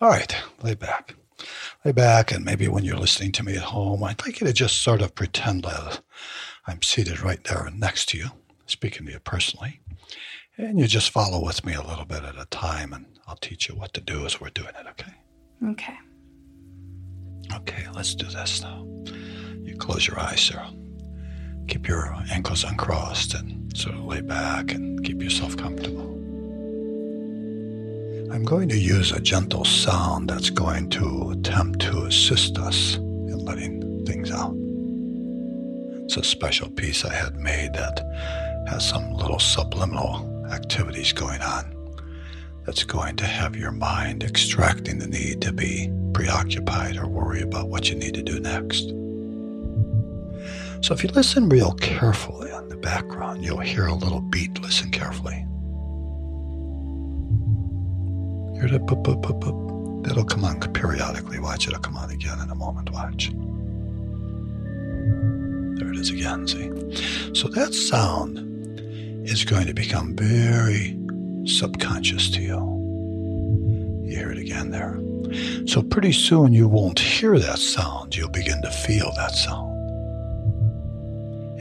All right, lay back. Lay back, and maybe when you're listening to me at home, I'd like you to just sort of pretend that I'm seated right there next to you, speaking to you personally. And you just follow with me a little bit at a time, and I'll teach you what to do as we're doing it, okay? Okay. Okay, let's do this now. You close your eyes, Sarah. Keep your ankles uncrossed and sort of lay back and keep yourself comfortable. I'm going to use a gentle sound that's going to attempt to assist us in letting things out. It's a special piece I had made that has some little subliminal activities going on that's going to have your mind extracting the need to be preoccupied or worry about what you need to do next. So if you listen real carefully on the background, you'll hear a little beat. Listen carefully. That'll come on periodically. Watch it'll come on again in a moment. Watch. There it is again, see? So that sound is going to become very subconscious to you. You hear it again there. So pretty soon you won't hear that sound, you'll begin to feel that sound.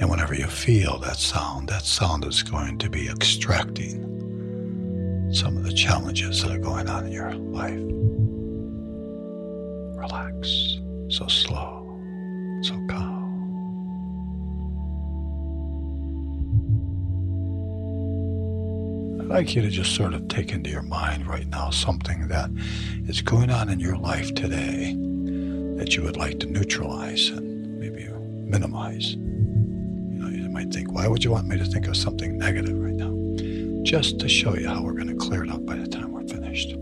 And whenever you feel that sound, that sound is going to be extracting some of the challenges that are going on in your life. Relax. So slow. So calm. I'd like you to just sort of take into your mind right now something that is going on in your life today that you would like to neutralize and maybe minimize. You know, you might think, why would you want me to think of something negative right now? Just to show you how we're going to clear it up by the time we're finished.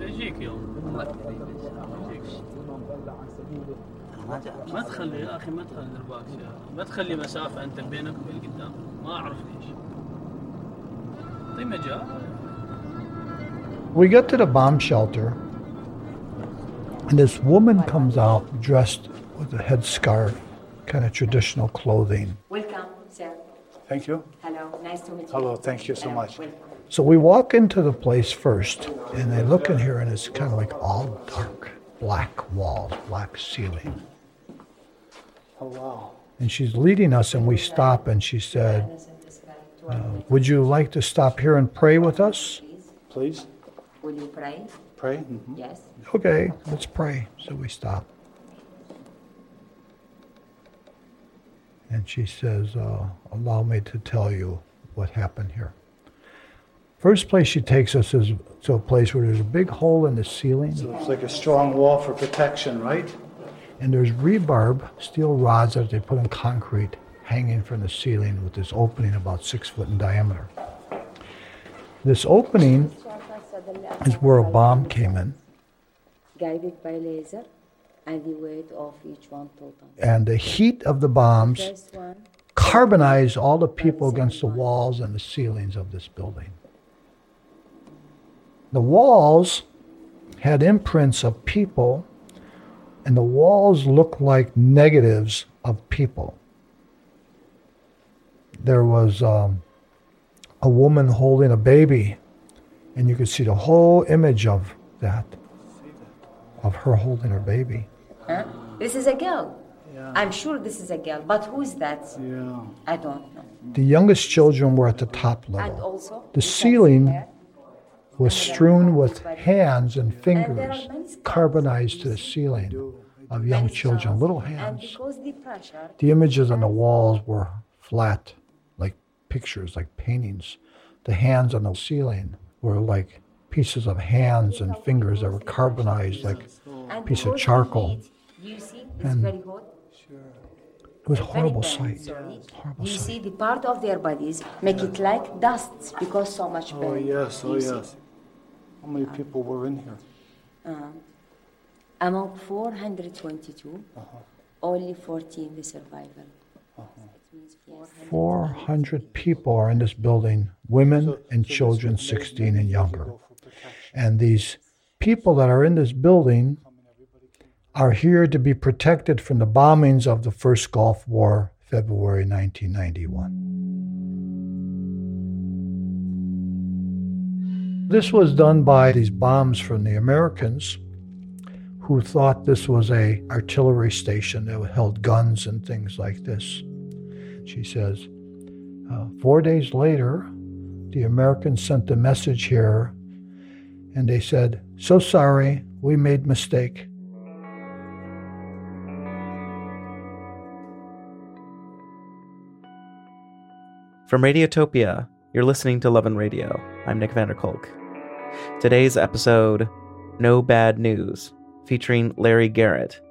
يجيك يوم ما تخلي يا اخي ما تخلي الباكس ما تخلي مسافه انت بينك وبين قدام ما اعرف ليش طيب مجال We get to the bomb shelter, and this woman comes out dressed with a headscarf, kind of traditional clothing. Welcome, sir. Thank you. Hello, nice to meet you. Hello, thank you so Hello, much. welcome. So we walk into the place first, and they look in here, and it's kind of like all dark, black walls, black ceiling. Oh, wow. And she's leading us, and we stop, and she said, uh, Would you like to stop here and pray with us? Please Will you pray? Pray. Mhm. Yes. Okay, let's pray. So we stop. And she says, uh, Allow me to tell you what happened here. First place she takes us is to a place where there's a big hole in the ceiling, So it's like a strong wall for protection, right? and there's rebarb, steel rods that they put in concrete hanging from the ceiling with this opening about six foot in diameter. This opening is where a bomb came in, Guided by laser and the weight of each one total. and the heat of the bombs carbonized all the people against the walls and the ceilings of this building. The walls had imprints of people, and the walls looked like negatives of people. There was um, a woman holding a baby, and you could see the whole image of that, of her holding her baby. huh? This is a girl. I'm sure this is a girl, but who is that? Yeah. I don't know. The youngest children were at the top level. And level. also, The you can see ceiling here, was strewn with hands and And fingers are many scars. carbonized to the ceiling of young children, little hands. the pressure, The images on the walls were flat, like pictures, like paintings. The hands on the ceiling were like pieces of hands and fingers that were carbonized, like and piece of charcoal. heat, You see, it's And it was a very horrible sight. Horrible You sight. see, the part of their bodies make it like dust because so much Oh, yes. Oh, You see. yes. How many people were in here? Among 422, Uh-huh. only 14 the survival. It means 400. 400 people are in this building, women and children 16 and younger. And these people that are in this building are here to be protected from the bombings of the first Gulf War, February 1991. This was done by these bombs from the Americans who thought this was a artillery station that held guns and things like this. She says, uh, four days later, the Americans sent a message here and they said, So sorry, we made mistake. From Radiotopia, you're listening to Love and Radio. I'm Nick van der Kolk. Today's episode, No Bad News, featuring Larry Garrett.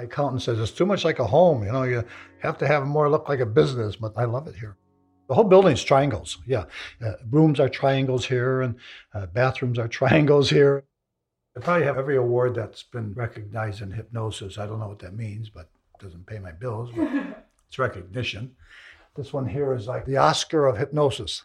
My accountant says it's too much like a home. You know, you have to have more look like a business, but I love it here. The whole building's triangles. Yeah, uh, rooms are triangles here, and uh, bathrooms are triangles here. I probably have every award that's been recognized in hypnosis. I don't know what that means, but it doesn't pay my bills. It's recognition. This one here is like the Oscar of hypnosis.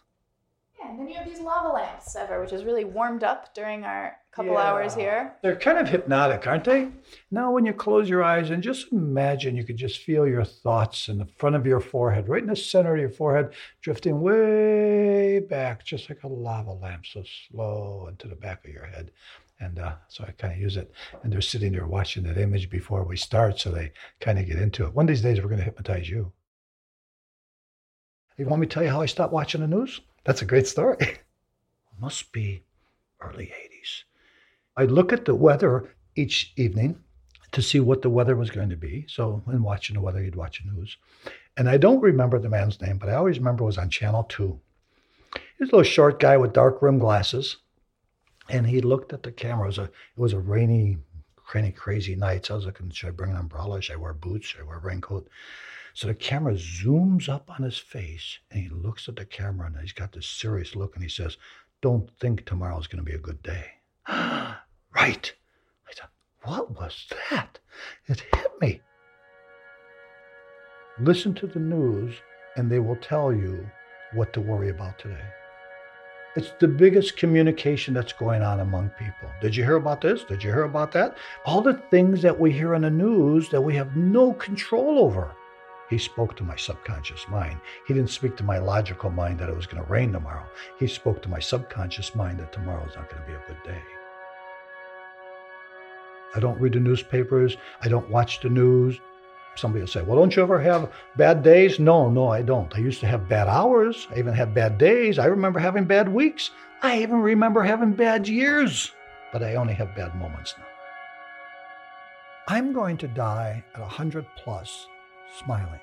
Yeah, and then you have these lava lamps ever, which is really warmed up during our couple Yeah. hours here. They're kind of hypnotic, aren't they? Now, when you close your eyes and just imagine you could just feel your thoughts in the front of your forehead, right in the center of your forehead, drifting way back, just like a lava lamp, so slow into the back of your head. And uh, so I kind of use it. And they're sitting there watching that image before we start, so they kind of get into it. One of these days, we're going to hypnotize you. You want me to tell you how I stopped watching the news? That's a great story. Must be early 80s. I'd look at the weather each evening to see what the weather was going to be. So, when watching the weather, you'd watch the news. And I don't remember the man's name, but I always remember it was on Channel 2. He was a little short guy with dark rim glasses. And he looked at the camera. It was a, it was a rainy, rainy, crazy night. So I was looking, should I bring an umbrella? Should I wear boots? Should I wear a raincoat? So the camera zooms up on his face and he looks at the camera and he's got this serious look and he says, Don't think tomorrow's going to be a good day. right. I thought, What was that? It hit me. Listen to the news and they will tell you what to worry about today. It's the biggest communication that's going on among people. Did you hear about this? Did you hear about that? All the things that we hear on the news that we have no control over. He spoke to my subconscious mind. He didn't speak to my logical mind that it was going to rain tomorrow. He spoke to my subconscious mind that tomorrow's not going to be a good day. I don't read the newspapers. I don't watch the news. Somebody will say, Well, don't you ever have bad days? No, no, I don't. I used to have bad hours. I even had bad days. I remember having bad weeks. I even remember having bad years. But I only have bad moments now. I'm going to die at 100 plus smiling.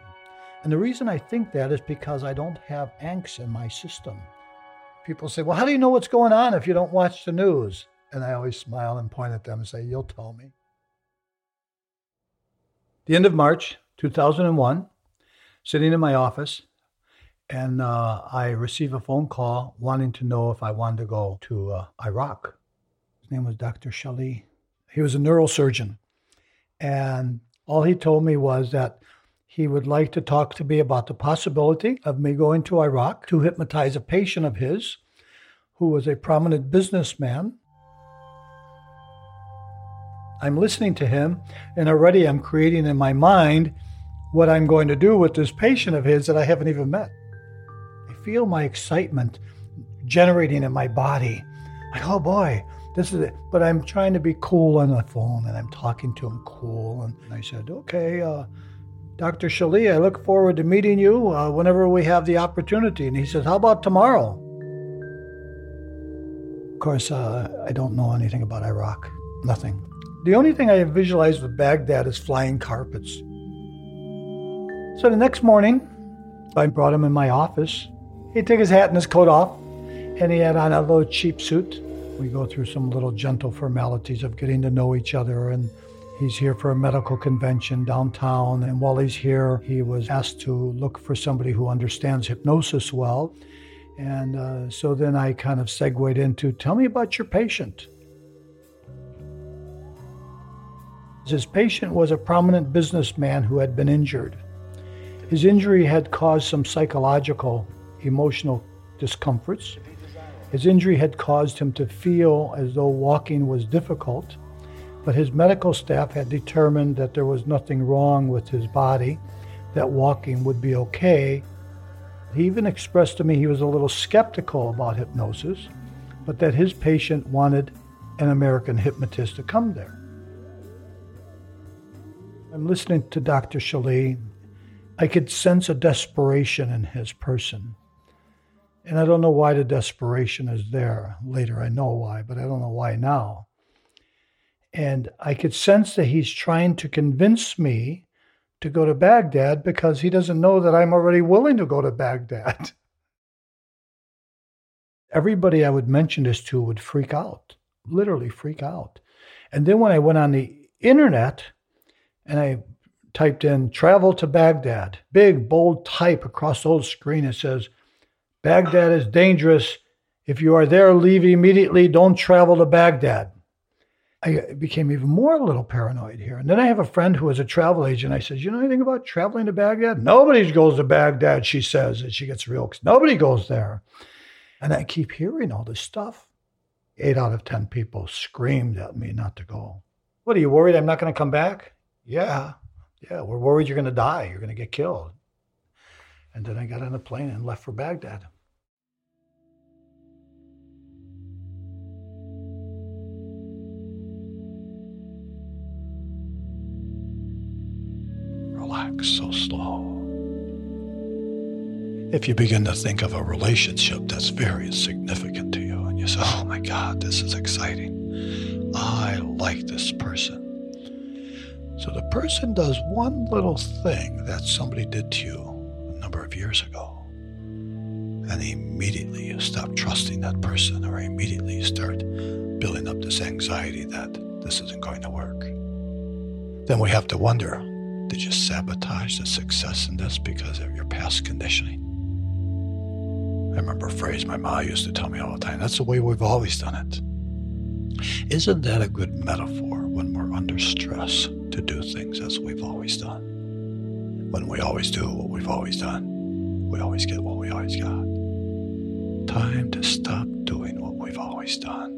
And the reason I think that is because I don't have angst in my system. People say, Well, how do you know what's going on if you don't watch the news? And I always smile and point at them and say, You'll tell me. The end of March 2001, sitting in my office, and uh, I receive a phone call wanting to know if I wanted to go to uh, Iraq. His name was Dr. Shali. He was a neurosurgeon. And all he told me was that he would like to talk to me about the possibility of me going to Iraq to hypnotize a patient of his who was a prominent businessman. I'm listening to him, and already I'm creating in my mind what I'm going to do with this patient of his that I haven't even met. I feel my excitement generating in my body. Like, oh boy, this is it. But I'm trying to be cool on the phone and I'm talking to him cool. And I said, okay, uh, Dr. Shali, I look forward to meeting you uh, whenever we have the opportunity. And he says, how about tomorrow? Of course, uh, I don't know anything about Iraq. Nothing. The only thing I have visualized with Baghdad is flying carpets. So the next morning, I brought him in my office. He took his hat and his coat off, and he had on a little cheap suit. We go through some little gentle formalities of getting to know each other, and he's here for a medical convention downtown. And while he's here, he was asked to look for somebody who understands hypnosis well. And uh, so then I kind of segued into tell me about your patient. His patient was a prominent businessman who had been injured. His injury had caused some psychological, emotional discomforts. His injury had caused him to feel as though walking was difficult, but his medical staff had determined that there was nothing wrong with his body, that walking would be okay. He even expressed to me he was a little skeptical about hypnosis, but that his patient wanted an American hypnotist to come there. I'm listening to Dr. Shali. I could sense a desperation in his person. And I don't know why the desperation is there. Later I know why, but I don't know why now. And I could sense that he's trying to convince me to go to Baghdad because he doesn't know that I'm already willing to go to Baghdad. Everybody I would mention this to would freak out, literally freak out. And then when I went on the internet and I typed in travel to Baghdad, big bold type across the whole screen, it says, Baghdad is dangerous. If you are there, leave immediately. Don't travel to Baghdad. I became even more a little paranoid here. And then I have a friend who is a travel agent. I said, You know anything about traveling to Baghdad? Nobody goes to Baghdad, she says. And she gets real, nobody goes there. And I keep hearing all this stuff. Eight out of 10 people screamed at me not to go. What are you worried I'm not going to come back? Yeah. Yeah. We're worried you're going to die. You're going to get killed. And then I got on a plane and left for Baghdad. Relax so slow. If you begin to think of a relationship that's very significant to you and you say, oh my God, this is exciting. I like this person. So the person does one little thing that somebody did to you a number of years ago. And immediately you stop trusting that person, or immediately you start building up this anxiety that this isn't going to work. Then we have to wonder did you sabotage the success in this because of your past conditioning? I remember a phrase my mom used to tell me all the time that's the way we've always done it. Isn't that a good metaphor under stress to do things as we've always done? When we always do what we've always done, we always get what we always got. Time to stop doing what we've always done.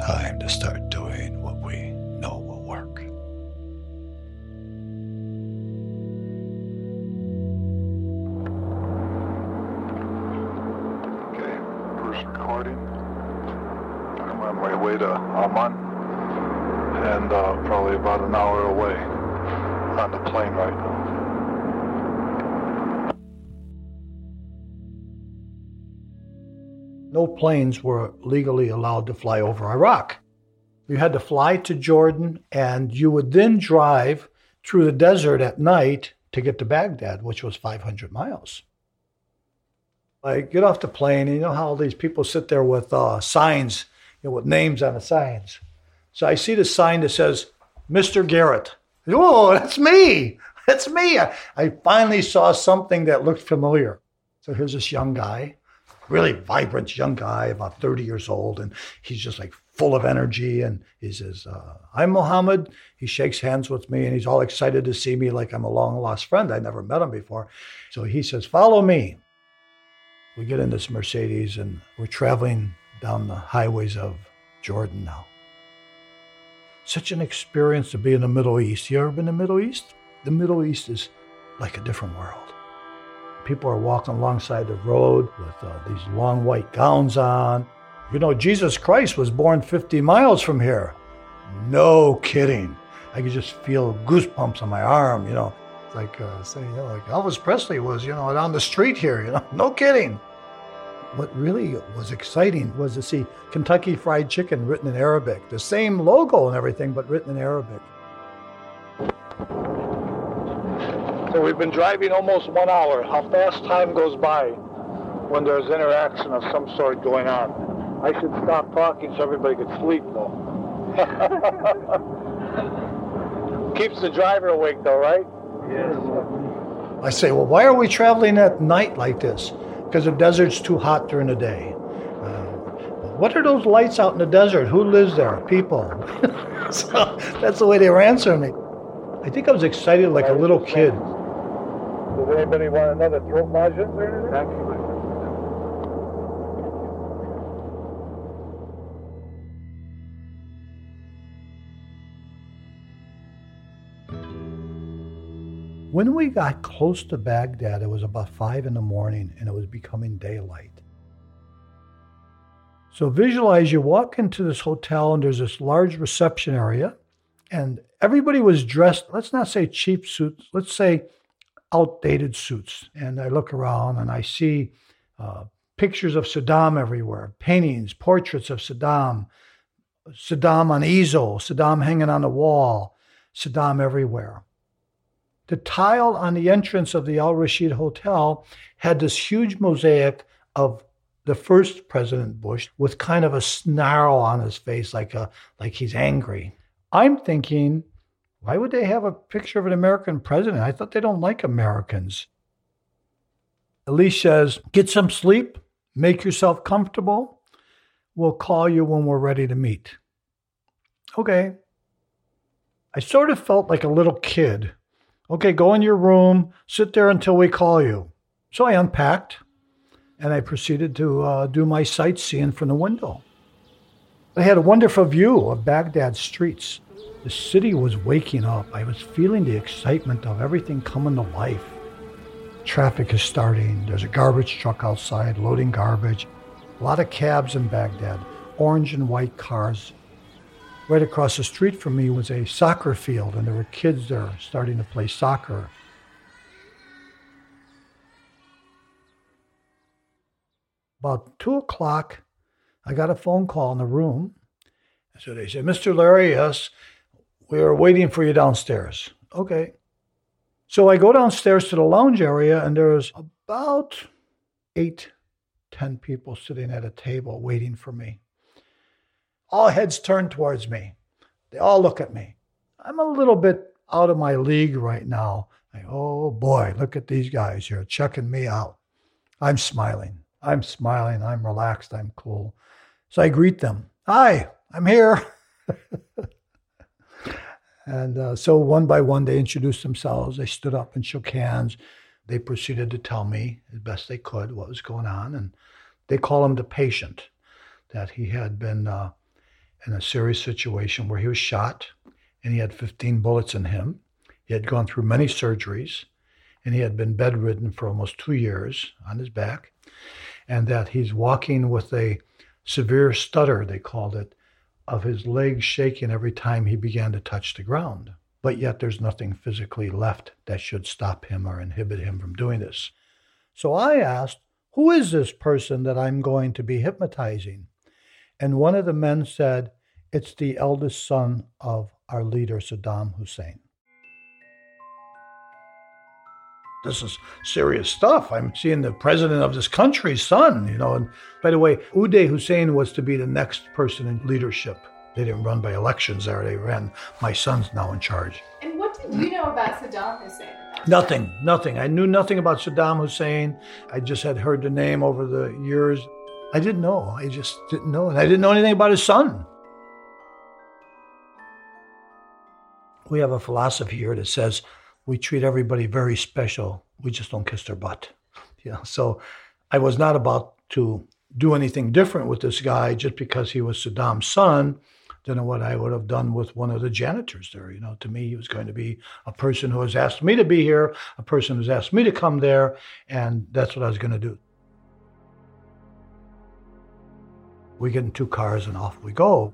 Time to start doing what we know will work. Okay, first recording. I'm on my way to Amman uh, probably about an hour away on the plane right now. No planes were legally allowed to fly over Iraq. You had to fly to Jordan, and you would then drive through the desert at night to get to Baghdad, which was 500 miles. I get off the plane, and you know how all these people sit there with uh, signs, you know, with names on the signs. So I see the sign that says, Mr. Garrett. Oh, that's me. That's me. I, I finally saw something that looked familiar. So here's this young guy, really vibrant young guy, about 30 years old, and he's just like full of energy. And he says, uh, I'm Mohammed. He shakes hands with me, and he's all excited to see me like I'm a long lost friend. I never met him before. So he says, Follow me. We get in this Mercedes, and we're traveling down the highways of Jordan now such an experience to be in the Middle East. You ever been the Middle East? The Middle East is like a different world. People are walking alongside the road with uh, these long white gowns on. You know, Jesus Christ was born 50 miles from here. No kidding. I could just feel goosebumps on my arm, you know, like uh, saying, you know, like Elvis Presley was, you know, down the street here, you know, no kidding. What really was exciting was to see Kentucky Fried Chicken written in Arabic, the same logo and everything, but written in Arabic. So we've been driving almost one hour. How fast time goes by when there's interaction of some sort going on. I should stop talking so everybody could sleep, though. Keeps the driver awake, though, right? Yes. I say, well, why are we traveling at night like this? Because the desert's too hot during the day. Uh, What are those lights out in the desert? Who lives there? People. so that's the way they were answering me. I think I was excited like a little kid. Does anybody want another throat lozenge or anything? When we got close to Baghdad, it was about five in the morning and it was becoming daylight. So visualize you walk into this hotel and there's this large reception area, and everybody was dressed, let's not say cheap suits, let's say outdated suits. And I look around and I see uh, pictures of Saddam everywhere, paintings, portraits of Saddam, Saddam on easel, Saddam hanging on the wall, Saddam everywhere. The tile on the entrance of the Al Rashid Hotel had this huge mosaic of the first President Bush with kind of a snarl on his face, like a like he's angry. I'm thinking, why would they have a picture of an American president? I thought they don't like Americans. Elise says, get some sleep, make yourself comfortable. We'll call you when we're ready to meet. Okay. I sort of felt like a little kid. Okay, go in your room, sit there until we call you. So I unpacked and I proceeded to uh, do my sightseeing from the window. I had a wonderful view of Baghdad streets. The city was waking up. I was feeling the excitement of everything coming to life. Traffic is starting. There's a garbage truck outside loading garbage. A lot of cabs in Baghdad, orange and white cars. Right across the street from me was a soccer field, and there were kids there starting to play soccer. About two o'clock, I got a phone call in the room. So they said, Mr. Larry, yes, we are waiting for you downstairs. Okay. So I go downstairs to the lounge area, and there's about eight, ten people sitting at a table waiting for me. All heads turned towards me. They all look at me. I'm a little bit out of my league right now. Oh boy, look at these guys here checking me out. I'm smiling. I'm smiling. I'm relaxed. I'm cool. So I greet them. Hi, I'm here. and uh, so one by one, they introduced themselves. They stood up and shook hands. They proceeded to tell me as best they could what was going on. And they call him the patient, that he had been uh, in a serious situation where he was shot and he had 15 bullets in him. He had gone through many surgeries and he had been bedridden for almost two years on his back and that he's walking with a severe stutter, they called it, of his legs shaking every time he began to touch the ground. But yet there's nothing physically left that should stop him or inhibit him from doing this. So I asked, Who is this person that I'm going to be hypnotizing? And one of the men said, It's the eldest son of our leader, Saddam Hussein. this is serious stuff. I'm seeing the president of this country's son, you know. And by the way, Uday Hussein was to be the next person in leadership. They didn't run by elections there, they ran. My son's now in charge. And what did you know about Saddam Hussein? Nothing, nothing. I knew nothing about Saddam Hussein. I just had heard the name over the years. I didn't know. I just didn't know. And I didn't know anything about his son. We have a philosophy here that says we treat everybody very special. We just don't kiss their butt. Yeah. So I was not about to do anything different with this guy just because he was Saddam's son than what I would have done with one of the janitors there. You know, to me, he was going to be a person who has asked me to be here, a person who's asked me to come there, and that's what I was going to do. We get in two cars and off we go.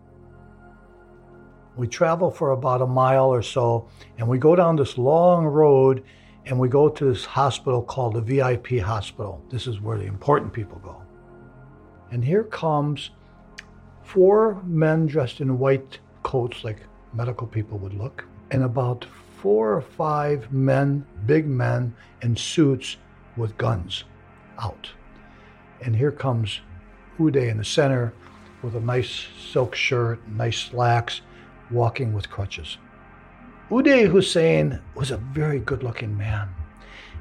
We travel for about a mile or so, and we go down this long road and we go to this hospital called the VIP hospital. This is where the important people go. And here comes four men dressed in white coats like medical people would look, and about four or five men, big men in suits with guns out. And here comes Uday in the center with a nice silk shirt, nice slacks, walking with crutches. Uday Hussein was a very good looking man.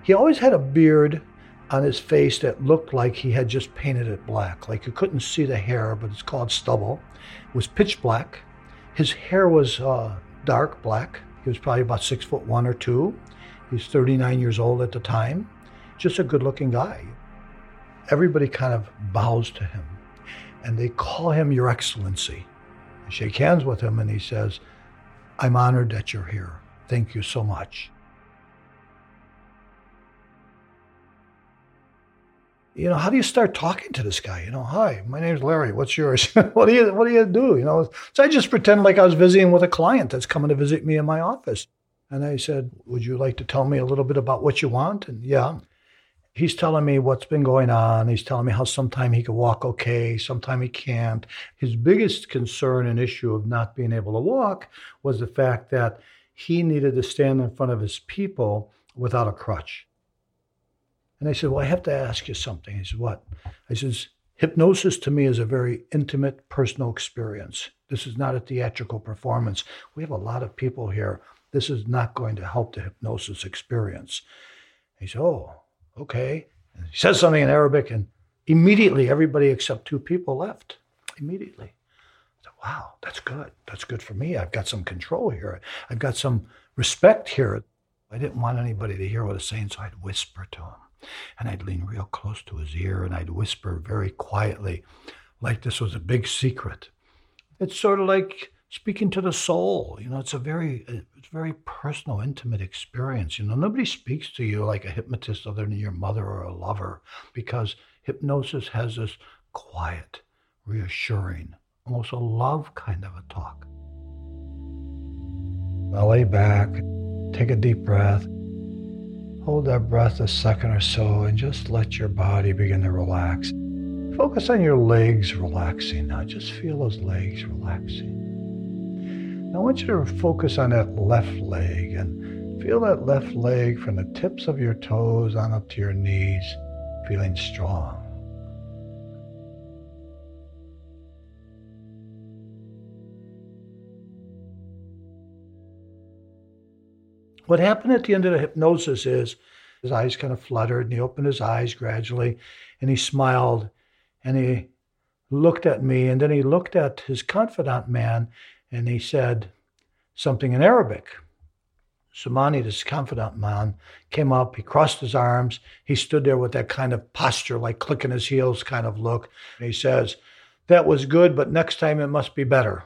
He always had a beard, on his face that looked like he had just painted it black. Like you couldn't see the hair, but it's called stubble. It was pitch black. His hair was uh, dark black. He was probably about six foot one or two. He's 39 years old at the time. Just a good looking guy. Everybody kind of bows to him and they call him Your Excellency. I shake hands with him and he says, I'm honored that you're here. Thank you so much. you know, how do you start talking to this guy? You know, hi, my name's Larry. What's yours? what do you What do you do? You know, so I just pretend like I was visiting with a client that's coming to visit me in my office. And I said, "Would you like to tell me a little bit about what you want?" And yeah, he's telling me what's been going on. He's telling me how sometime he can walk okay, sometime he can't. His biggest concern and issue of not being able to walk was the fact that he needed to stand in front of his people without a crutch. And I said, Well, I have to ask you something. He said, What? I says, Hypnosis to me is a very intimate, personal experience. This is not a theatrical performance. We have a lot of people here. This is not going to help the hypnosis experience. He said, Oh, okay. And he says something in Arabic, and immediately everybody except two people left. Immediately. I said, Wow, that's good. That's good for me. I've got some control here. I've got some respect here. I didn't want anybody to hear what I was saying, so I'd whisper to him. And I'd lean real close to his ear and I'd whisper very quietly, like this was a big secret. It's sort of like speaking to the soul. You know, it's a very, uh, it's a very personal, intimate experience. You know, nobody speaks to you like a hypnotist other than your mother or a lover because hypnosis has this quiet, reassuring, almost a love kind of a talk. I lay back, take a deep breath. Hold that breath a second or so and just let your body begin to relax. Focus on your legs relaxing now. Just feel those legs relaxing. I want you to focus on that left leg and feel that left leg from the tips of your toes on up to your knees, feeling strong. What happened at the end of the hypnosis is his eyes kind of fluttered and he opened his eyes gradually and he smiled and he looked at me and then he looked at his confidant man and he said something in Arabic. Sumani, this confidant man, came up, he crossed his arms, he stood there with that kind of posture, like clicking his heels kind of look. And he says, That was good, but next time it must be better.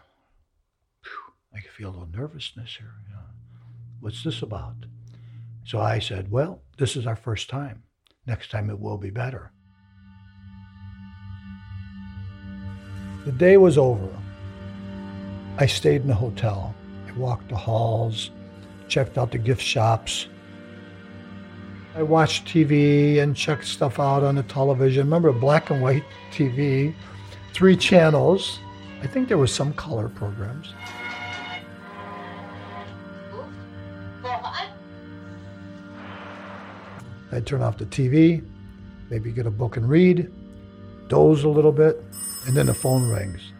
Whew, I can feel a little nervousness here. What's this about? So I said, Well, this is our first time. Next time it will be better. The day was over. I stayed in the hotel. I walked the halls, checked out the gift shops. I watched TV and checked stuff out on the television. Remember black and white TV, three channels. I think there was some color programs. I'd turn off the TV, maybe get a book and read, doze a little bit, and then the phone rings.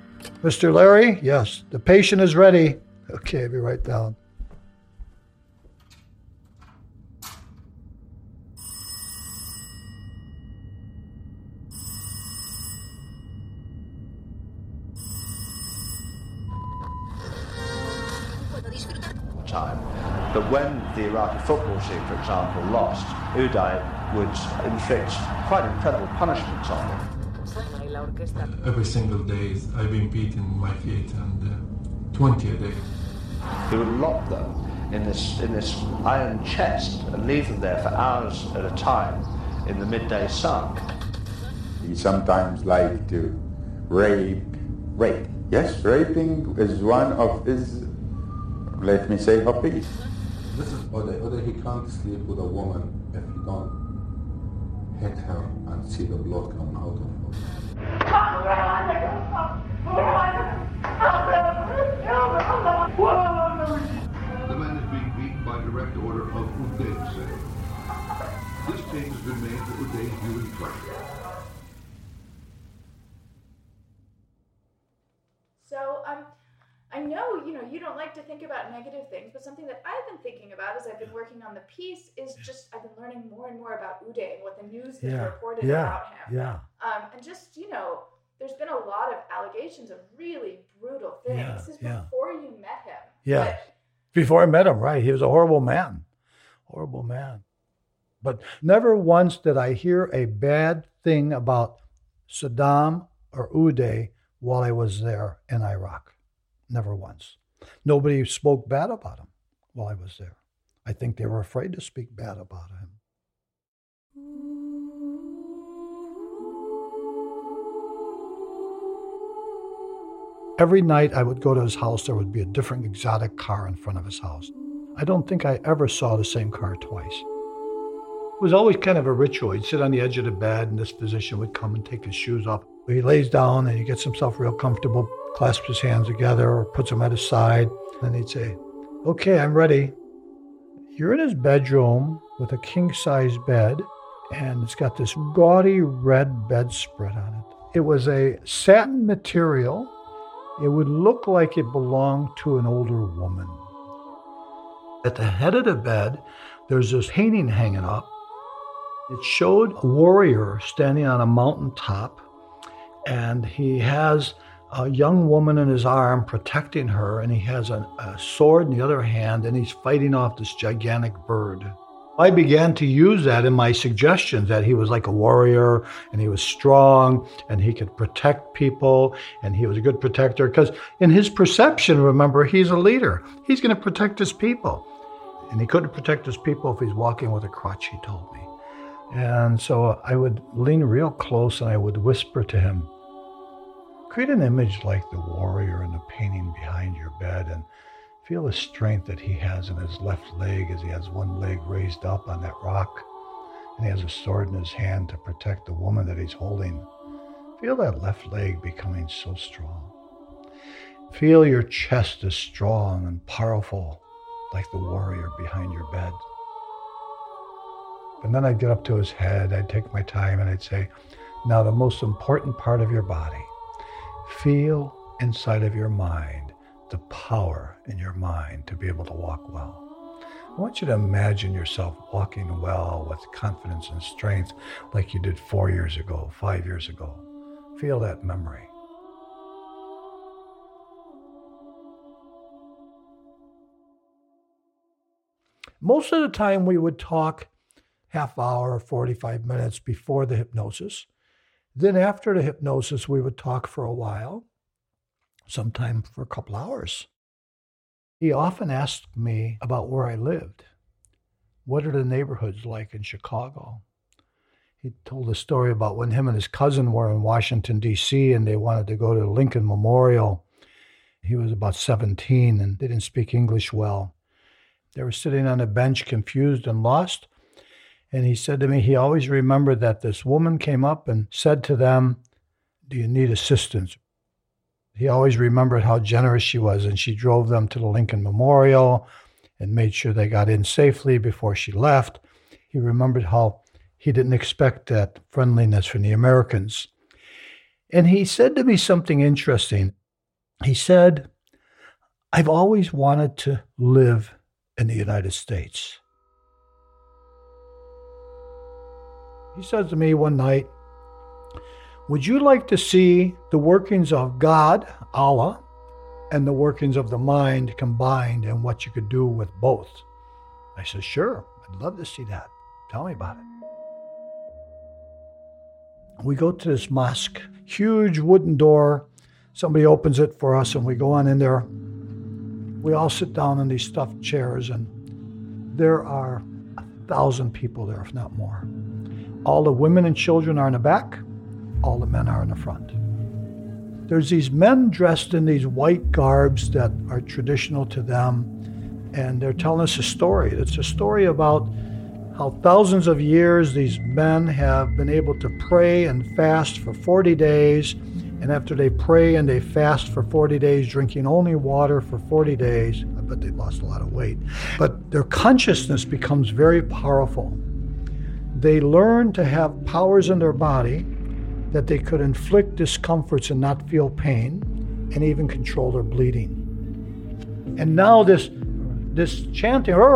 Mr. Larry? Yes, the patient is ready. Okay, be right down. time. But when the Iraqi football team, for example, lost, Uday would inflict quite incredible punishments on them. Every single day, I've been beaten in my feet, and uh, 20 a day. He would lock them in this, in this iron chest and leave them there for hours at a time in the midday sun. He sometimes liked to rape. Rape. Yes, raping is one of his, let me say, hobbies. This is Uday. Uday, he can't sleep with a woman if he don't hit her and see the blood coming out of her. The man is being beaten by direct order of Uday Hussein. This tape has been made for Uday's viewing pleasure. So um, I know you know you don't like to think about negative things, but something that I've been thinking about as I've been working on the piece is just I've been learning more and more about Uday and what the news has Yeah. reported Yeah. about him. Yeah. Um, and just, you know, there's been a lot of allegations of really brutal things. Yeah, This is before you met him. Yeah. Before I met him, right? He was a horrible man. Horrible man. But never once did I hear a bad thing about Saddam or Uday while I was there in Iraq. Never once. Nobody spoke bad about him while I was there. I think they were afraid to speak bad about him. Every night I would go to his house, there would be a different exotic car in front of his house. I don't think I ever saw the same car twice. It was always kind of a ritual. He'd sit on the edge of the bed, and this physician would come and take his shoes off. He lays down and he gets himself real comfortable, clasps his hands together, or puts them at his side, and he'd say, Okay, I'm ready. You're in his bedroom with a king size bed, and it's got this gaudy red bedspread on it. It was a satin material. It would look like it belonged to an older woman. At the head of the bed, there's this painting hanging up. It showed a warrior standing on a mountaintop, and he has a young woman in his arm protecting her, and he has a, a sword in the other hand, and he's fighting off this gigantic bird. I began to use that in my suggestions that he was like a warrior and he was strong and he could protect people and he was a good protector because in his perception, remember, he's a leader. He's going to protect his people. And he couldn't protect his people if he's walking with a crutch, he told me. And so I would lean real close and I would whisper to him, create an image like the warrior in the painting behind your bed and feel the strength that he has in his left leg as he has one leg raised up on that rock and he has a sword in his hand to protect the woman that he's holding. Feel that left leg becoming so strong. Feel your chest is strong and powerful like the warrior behind your bed. And then I'd get up to his head, I'd take my time, and I'd say, Now, the most important part of your body, feel inside of your mind the power in your mind to be able to walk well. I want you to imagine yourself walking well with confidence and strength like you did four years ago, five years ago. Feel that memory. Most of the time, we would talk half hour, 45 minutes before the hypnosis. Then, after the hypnosis, we would talk for a while, sometime for a couple hours. He often asked me about where I lived. What are the neighborhoods like in Chicago? He told a story about when him and his cousin were in Washington, D.C., and they wanted to go to Lincoln Memorial. He was about 17 and didn't speak English well. They were sitting on a bench, confused and lost. And he said to me, he always remembered that this woman came up and said to them, Do you need assistance? He always remembered how generous she was, and she drove them to the Lincoln Memorial and made sure they got in safely before she left. He remembered how he didn't expect that friendliness from the Americans. And he said to me something interesting. He said, I've always wanted to live in the United States. He says to me one night, Would you like to see the workings of God, Allah, and the workings of the mind combined and what you could do with both? I said, Sure, I'd love to see that. Tell me about it. We go to this mosque, huge wooden door. Somebody opens it for us, and we go on in there. We all sit down in these stuffed chairs, and there are a thousand people there, if not more. All the women and children are in the back, all the men are in the front. There's these men dressed in these white garbs that are traditional to them, and they're telling us a story. It's a story about how thousands of years these men have been able to pray and fast for 40 days. And after they pray and they fast for 40 days, drinking only water for 40 days, I bet they've lost a lot of weight. But their consciousness becomes very powerful. They learn to have powers in their body that they could inflict discomforts and not feel pain, and even control their bleeding. And now this this chanting, slow,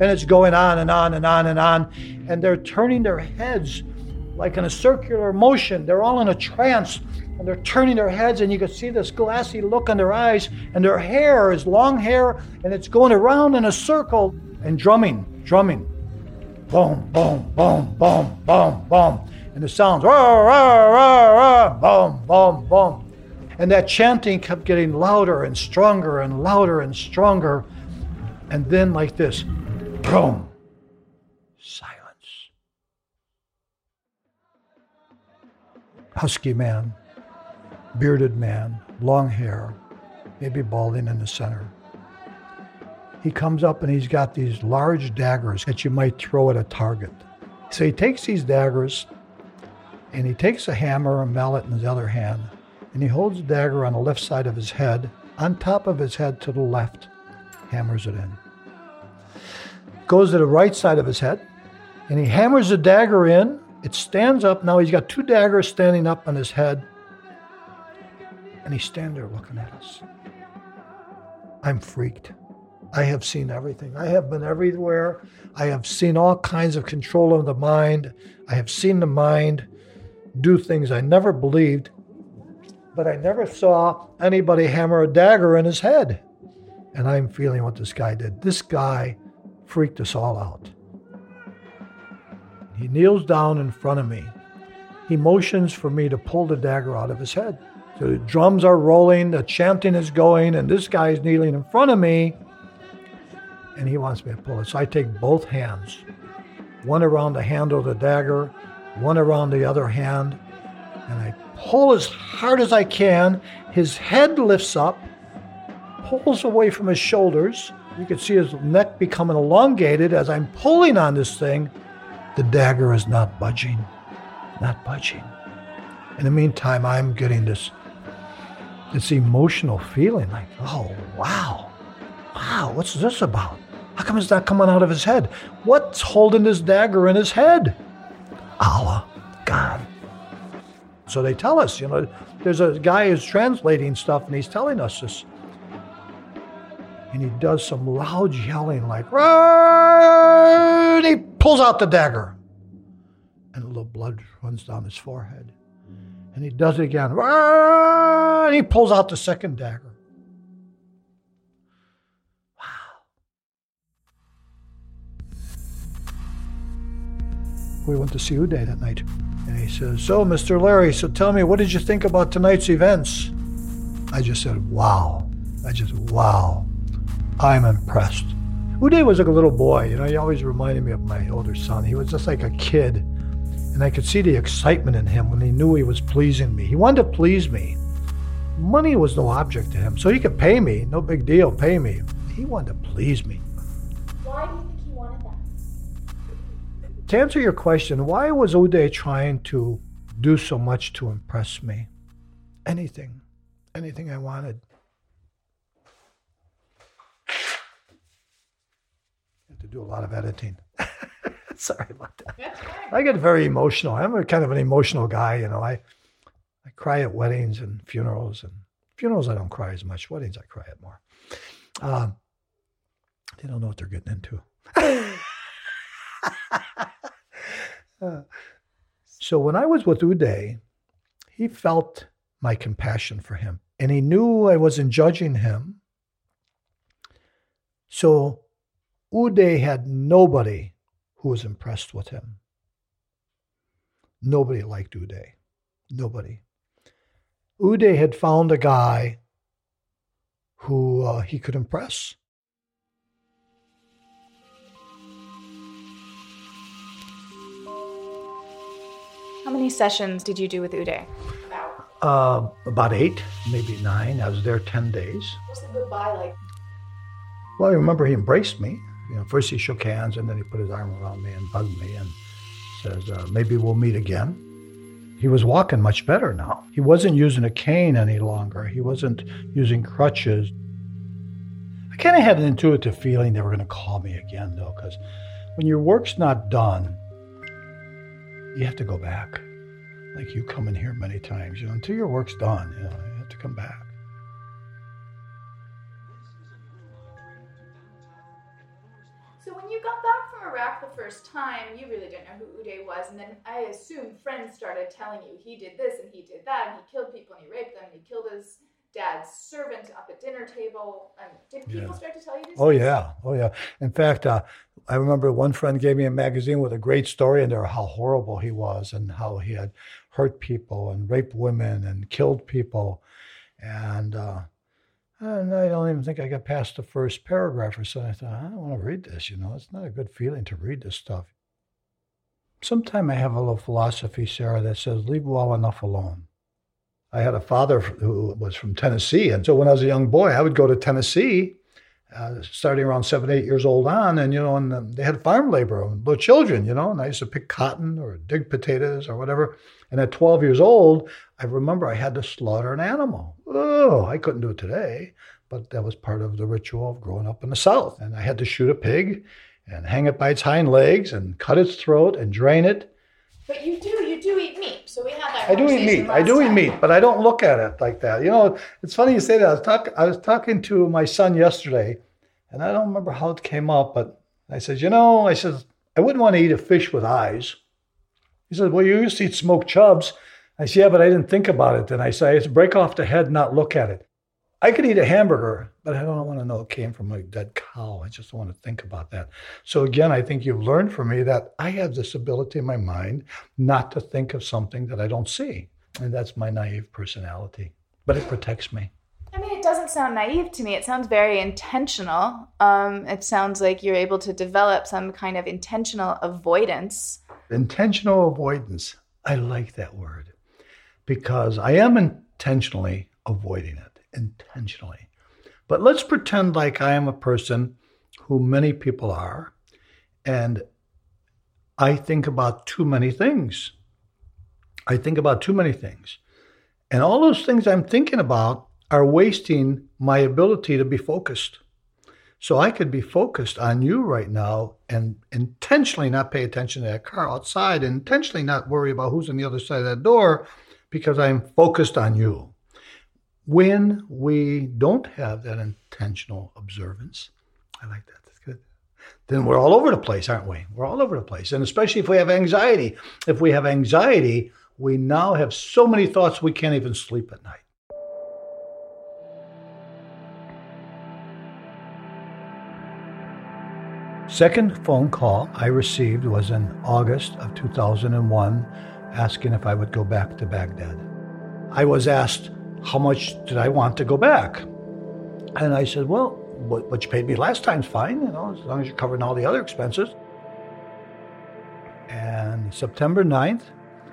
and it's going on and on and on and on. And they're turning their heads like in a circular motion. They're all in a trance and they're turning their heads, and you can see this glassy look in their eyes, and their hair is long hair, and it's going around in a circle and drumming, drumming. Boom, boom, boom, boom, boom, boom. And the sounds, rah, rah, rah, rah, boom, boom, boom. And that chanting kept getting louder and stronger and louder and stronger. And then, like this, boom, silence. Husky man, bearded man, long hair, maybe balding in the center. He comes up and he's got these large daggers that you might throw at a target. So he takes these daggers and he takes a hammer a mallet in his other hand and he holds the dagger on the left side of his head, on top of his head to the left, hammers it in. Goes to the right side of his head and he hammers the dagger in. It stands up. Now he's got two daggers standing up on his head and he's standing there looking at us. I'm freaked. I have seen everything. I have been everywhere. I have seen all kinds of control of the mind. I have seen the mind do things I never believed, but I never saw anybody hammer a dagger in his head. And I'm feeling what this guy did. This guy freaked us all out. He kneels down in front of me. He motions for me to pull the dagger out of his head. So the drums are rolling, the chanting is going, and this guy is kneeling in front of me, and he wants me to pull it. So I take both hands, one around the handle of the dagger, one around the other hand, and I pull as hard as I can. His head lifts up, pulls away from his shoulders. You can see his neck becoming elongated as I'm pulling on this thing. The dagger is not budging, not budging. In the meantime, I'm getting this this emotional feeling like, oh, wow, wow, what's this about? How come it's not coming out of his head? What's holding this dagger in his head? Allah, God. So they tell us, you know, there's a guy who's translating stuff and he's telling us this. And he does some loud yelling like, and he pulls out the dagger. And a little blood runs down his forehead. And he does it again. And he pulls out the second dagger. Wow. We went to see Uday that night. And he says, So, Mr. Larry, so tell me, what did you think about tonight's events? I just said, Wow. I just, wow. I'm impressed. Uday was like a little boy. You know, he always reminded me of my older son. He was just like a kid. And I could see the excitement in him when he knew he was pleasing me. He wanted to please me. Money was no object to him, so he could pay me, no big deal, pay me. He wanted to please me. Why do you think he wanted that? To answer your question, why was Uday trying to do so much to impress me? Anything, anything I wanted. I have to do a lot of editing. Sorry about that. I get very emotional. I'm a kind of an emotional guy, you know. I I cry at weddings and funerals, and funerals I don't cry as much. Weddings I cry at more. Um, they don't know what they're getting into. Uh, so when I was with Uday, he felt my compassion for him, and he knew I wasn't judging him. So Uday had nobody who was impressed with him. Nobody liked Uday. Nobody. Uday had found a guy who uh, he could impress. How many sessions did you do with Uday? Uh, about eight, maybe nine. I was there 10 days. What's the goodbye like? Well, I remember he embraced me. You know, first he shook hands and then he put his arm around me and hugged me and says, uh, maybe we'll meet again. He was walking much better now. He wasn't using a cane any longer. He wasn't using crutches. I kind of had an intuitive feeling they were going to call me again, though, because when your work's not done, you have to go back. like you come in here many times, you know, until your work's done, you know, you have to come back. Iraq the first time, you really didn't know who Uday was, and then I assume friends started telling you he did this and he did that, and he killed people and he raped them and he killed his dad's servant up at dinner table. And did people Yeah. start to tell you Oh things? yeah, oh yeah. In fact, uh, I remember one friend gave me a magazine with a great story in there how horrible he was and how he had hurt people and raped women and killed people, and uh, and I don't even think I got past the first paragraph or so. I thought I don't want to read this. You know, it's not a good feeling to read this stuff. Sometime I have a little philosophy, Sarah, that says leave well enough alone. I had a father who was from Tennessee, and so when I was a young boy, I would go to Tennessee, uh, starting around seven, eight years old on, and you know, and um, they had farm labor, little children, you know, and I used to pick cotton or dig potatoes or whatever. And at 12 years old, I remember I had to slaughter an animal. Oh, I couldn't do it today, but that was part of the ritual of growing up in the South. And I had to shoot a pig and hang it by its hind legs and cut its throat and drain it But you do, you do eat meat. So we had that. I do eat meat. I do eat time. meat, but I don't look at it like that. You know, it's funny you say that. I was talking. I was talking to my son yesterday, and I don't remember how it came up, but I said, you know, I said I wouldn't want to eat a fish with eyes. He said, well, you used to eat smoked chubs. I said, yeah, but I didn't think about it. And I said, it's break off the head, not look at it. I could eat a hamburger, but I don't want to know it came from a dead cow. I just don't want to think about that. So again, I think you've learned from me that I have this ability in my mind not to think of something that I don't see. And that's my naive personality. But it protects me. I mean, it doesn't sound naive to me. It sounds very intentional. Um, it sounds like you're able to develop some kind of intentional avoidance. Intentional avoidance. I like that word because I am intentionally avoiding it. Intentionally. But let's pretend like I am a person who many people are, and I think about too many things. I think about too many things. And all those things I'm thinking about are wasting my ability to be focused. So I could be focused on you right now and intentionally not pay attention to that car outside intentionally not worry about who's on the other side of that door because I'm focused on you. When we don't have that intentional observance, I like that. That's good. Then we're all over the place, aren't we? We're all over the place. And especially if we have anxiety. If we have anxiety, we now have so many thoughts we can't even sleep at night. Second phone call I received was in August of 2001 asking if I would go back to Baghdad. I was asked how much did I want to go back? And I said, well, what, you paid me last time's fine, you know, as long as you're covering all the other expenses. And September 9th,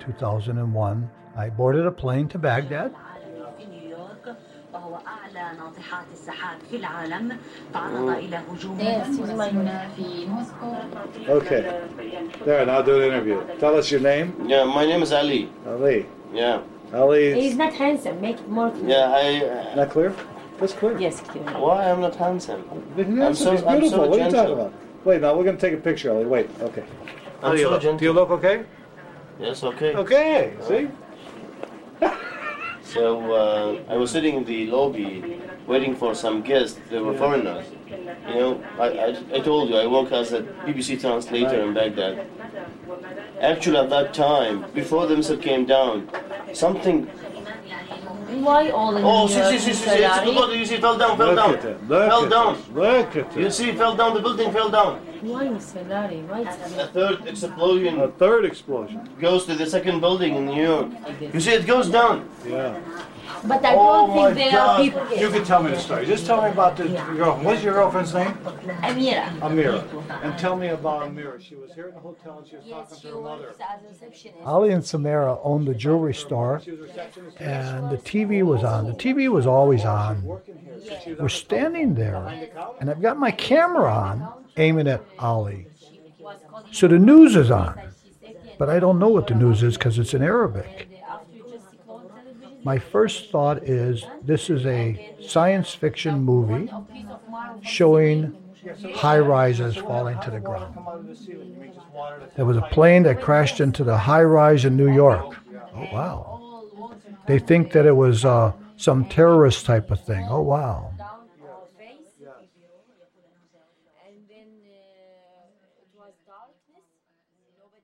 2001, I boarded a plane to Baghdad. في نيويورك وهو أعلى ناطحات السحاب في العالم تعرض إلى هجوم في موسكو Okay. There, now do the interview. Tell us your name. Yeah, my name is Ali. Ali. Yeah. Ali. He's not handsome. Make it more clear. Yeah, I. Not clear? That's clear. Yes, clear. Why I'm not handsome? He's I'm handsome. so, He's I'm beautiful. so what are you gentle. talking about? Wait, now we're going to take a picture, Ali. Wait, okay. How I'm do you so look? gentle. Do you look okay? Yes, okay. Okay, see? So uh, I was sitting in the lobby waiting for some guests. They were foreigners. You know, I, I, I told you I work as a BBC translator in Baghdad. Actually, at that time, before the missile came down, something. Why all in Oh, New see, see, see, see, see, it's Larry? the. You see, fell down, fell down, at it. Look fell at down. it. Look at You it. see, fell down. The building fell down. Why, Mr. Larry? Why? A third explosion. A third explosion. goes to the second building in New York. You see, it goes down. Yeah. But I Oh don't my think there God. are people. You can tell me the story. Just tell me about the girlfriend. What's your girlfriend's name? Amira. Amira. And tell me about Amira. She was here in the hotel and she was talking to her mother. As. Ali and Samara owned the jewelry store, and the TV was on. The TV was always on. We're standing there, and I've got my camera on, aiming at Ali. So the news is on, but I don't know what the news is because it's in Arabic. My first thought is this is a science fiction movie showing high rises falling to the ground. There was a plane that crashed into the high rise in New York. Oh, wow. They think that it was uh, some terrorist type of thing. Oh, wow.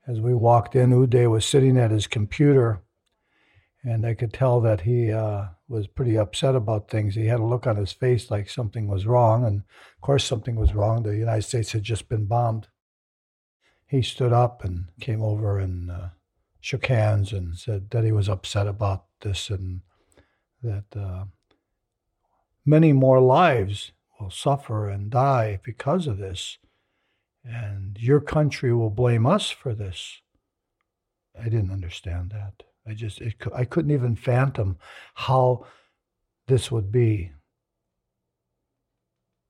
As we walked in, Uday was sitting at his computer, and I could tell that he uh, was pretty upset about things. He had a look on his face like something was wrong, and of course, something was wrong. The United States had just been bombed. He stood up and came over and uh, shook hands and said that he was upset about this and that uh, many more lives will suffer and die because of this. And your country will blame us for this. I didn't understand that. I just, it, I couldn't even fathom how this would be.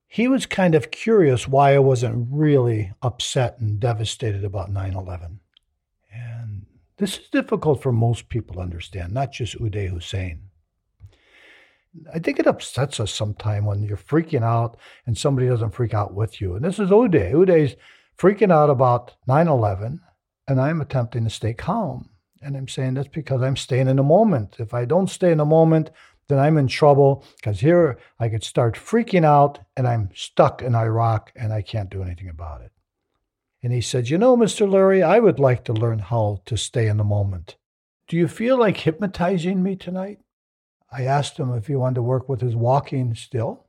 He was kind of curious why I wasn't really upset and devastated about 9 11. And this is difficult for most people to understand, not just Uday Hussein. I think it upsets us sometimes when you're freaking out and somebody doesn't freak out with you. And this is Uday. Uday's freaking out about 9 11, and I'm attempting to stay calm. And I'm saying that's because I'm staying in the moment. If I don't stay in the moment, then I'm in trouble because here I could start freaking out and I'm stuck in Iraq and I can't do anything about it. And he said, You know, Mr. Lurie, I would like to learn how to stay in the moment. Do you feel like hypnotizing me tonight? I asked him if he wanted to work with his walking still.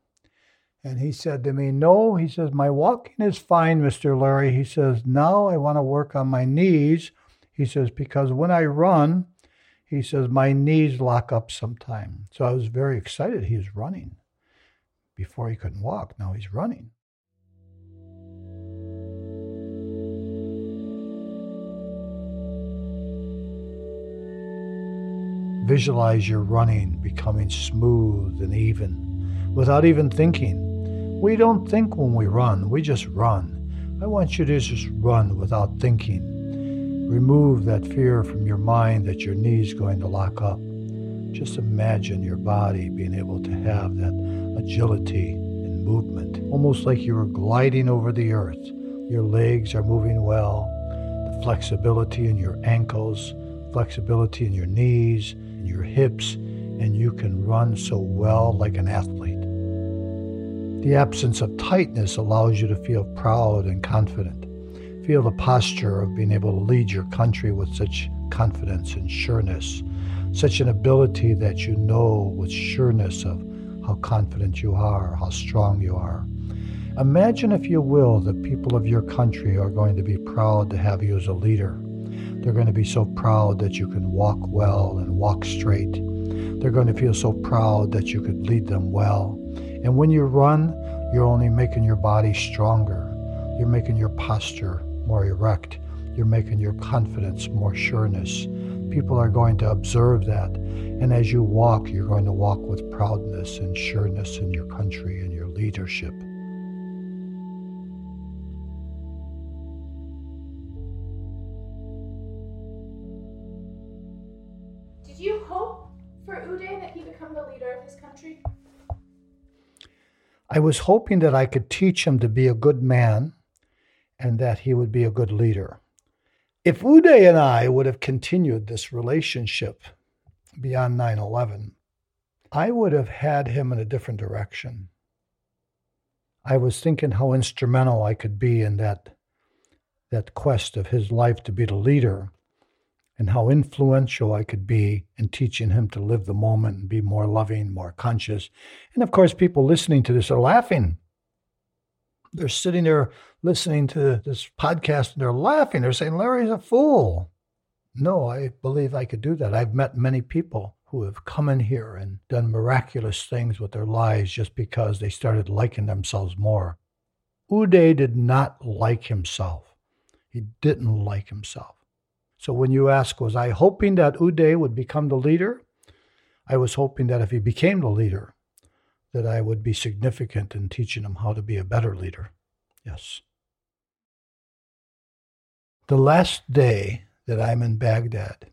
And he said to me, No. He says, My walking is fine, Mr. Lurie. He says, Now I want to work on my knees. He says, Because when I run, he says, my knees lock up sometime. So I was very excited. He was running. Before he couldn't walk, now he's running. Visualize your running becoming smooth and even without even thinking. We don't think when we run, we just run. I want you to just run without thinking. Remove that fear from your mind that your knee's going to lock up. Just imagine your body being able to have that agility and movement, almost like you were gliding over the earth. Your legs are moving well, the flexibility in your ankles, flexibility in your knees, and your hips, and you can run so well like an athlete. The absence of tightness allows you to feel proud and confident. Feel the posture of being able to lead your country with such confidence and sureness, such an ability that you know with sureness of how confident you are, how strong you are. Imagine, if you will, the people of your country are going to be proud to have you as a leader. They're going to be so proud that you can walk well and walk straight. They're going to feel so proud that you could lead them well. And when you run, you're only making your body stronger. You're making your posture more erect. You're making your confidence more sureness. People are going to observe that. And as you walk, you're going to walk with proudness and sureness in your country and your leadership. Did you hope for Uday that he become the leader of his country? I was hoping that I could teach him to be a good man and that he would be a good leader. If Uday and I would have continued this relationship beyond 9 11, I would have had him in a different direction. I was thinking how instrumental I could be in that, that quest of his life to be the leader, and how influential I could be in teaching him to live the moment and be more loving, more conscious. And of course, people listening to this are laughing. They're sitting there listening to this podcast and they're laughing. They're saying, Larry's a fool. No, I believe I could do that. I've met many people who have come in here and done miraculous things with their lives just because they started liking themselves more. Uday did not like himself. He didn't like himself. So when you ask, was I hoping that Uday would become the leader? I was hoping that if he became the leader, that I would be significant in teaching them how to be a better leader. Yes. The last day that I'm in Baghdad,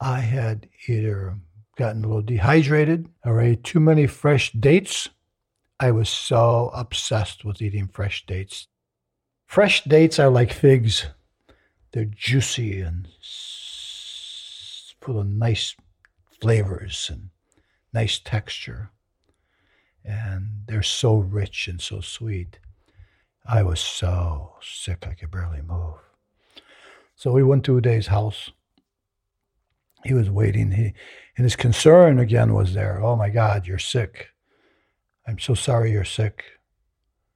I had either gotten a little dehydrated or ate too many fresh dates. I was so obsessed with eating fresh dates. Fresh dates are like figs. They're juicy and full of nice flavors and nice texture. And they're so rich and so sweet. I was so sick I could barely move. So we went to Uday's house. He was waiting. He and his concern again was there. Oh my God, you're sick. I'm so sorry you're sick.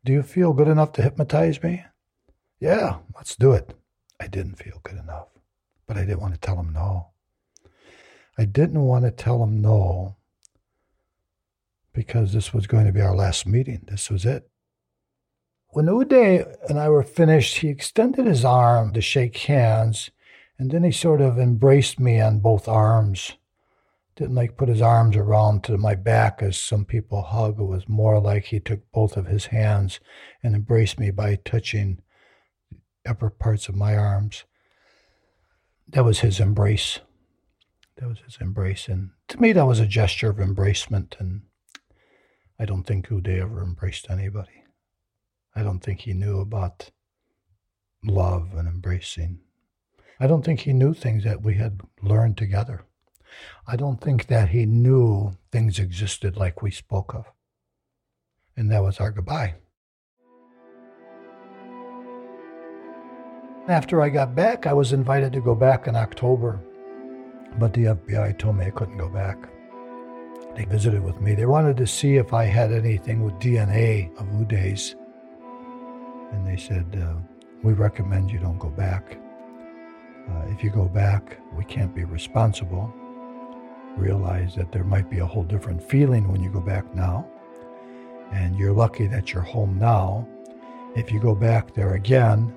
Do you feel good enough to hypnotize me? Yeah, let's do it. I didn't feel good enough, but I didn't want to tell him no. I didn't want to tell him no because this was going to be our last meeting. This was it. When Uday and I were finished, he extended his arm to shake hands, and then he sort of embraced me on both arms. Didn't like put his arms around to my back as some people hug. It was more like he took both of his hands and embraced me by touching the upper parts of my arms. That was his embrace. That was his embrace. And to me, that was a gesture of embracement. And I don't think Uday ever embraced anybody. I don't think he knew about love and embracing. I don't think he knew things that we had learned together. I don't think that he knew things existed like we spoke of. And that was our goodbye. After I got back, I was invited to go back in October, but the FBI told me I couldn't go back. They visited with me. They wanted to see if I had anything with DNA of Uday's. And they said, uh, We recommend you don't go back. Uh, if you go back, we can't be responsible. Realize that there might be a whole different feeling when you go back now. And you're lucky that you're home now. If you go back there again,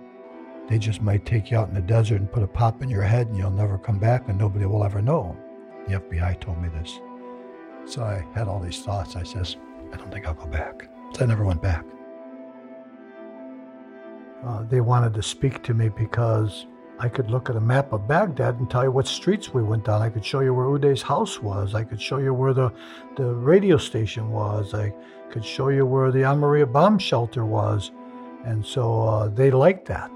they just might take you out in the desert and put a pop in your head and you'll never come back and nobody will ever know. The FBI told me this. So I had all these thoughts. I says, I don't think I'll go back. So I never went back. Uh, they wanted to speak to me because I could look at a map of Baghdad and tell you what streets we went down. I could show you where Uday's house was. I could show you where the, the radio station was. I could show you where the Amiriyah bomb shelter was. And so uh, they liked that.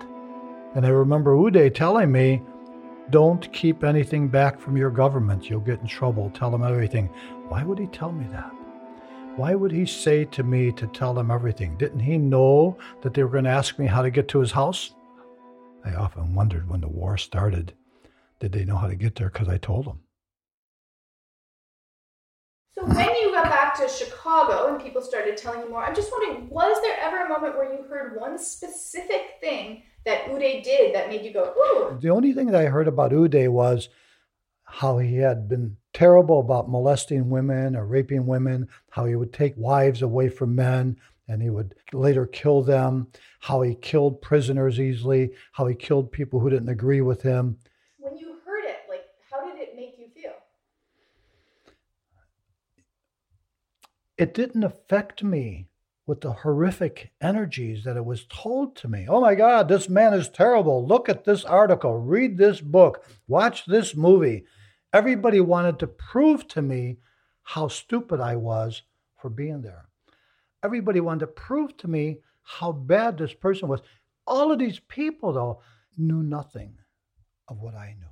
And I remember Uday telling me, don't keep anything back from your government. You'll get in trouble. Tell them everything. Why would he tell me that? Why would he say to me to tell them everything? Didn't he know that they were going to ask me how to get to his house? I often wondered when the war started, did they know how to get there because I told them? So when you got back to Chicago and people started telling you more, I'm just wondering, was there ever a moment where you heard one specific thing that Uday did that made you go, ooh? The only thing that I heard about Uday was how he had been terrible about molesting women or raping women, how he would take wives away from men and he would later kill them, how he killed prisoners easily, how he killed people who didn't agree with him. When you heard it, like, how did it make you feel? It didn't affect me with the horrific energies that it was told to me. Oh my God, this man is terrible. Look at this article, read this book, watch this movie. Everybody wanted to prove to me how stupid I was for being there. Everybody wanted to prove to me how bad this person was. All of these people, though, knew nothing of what I knew.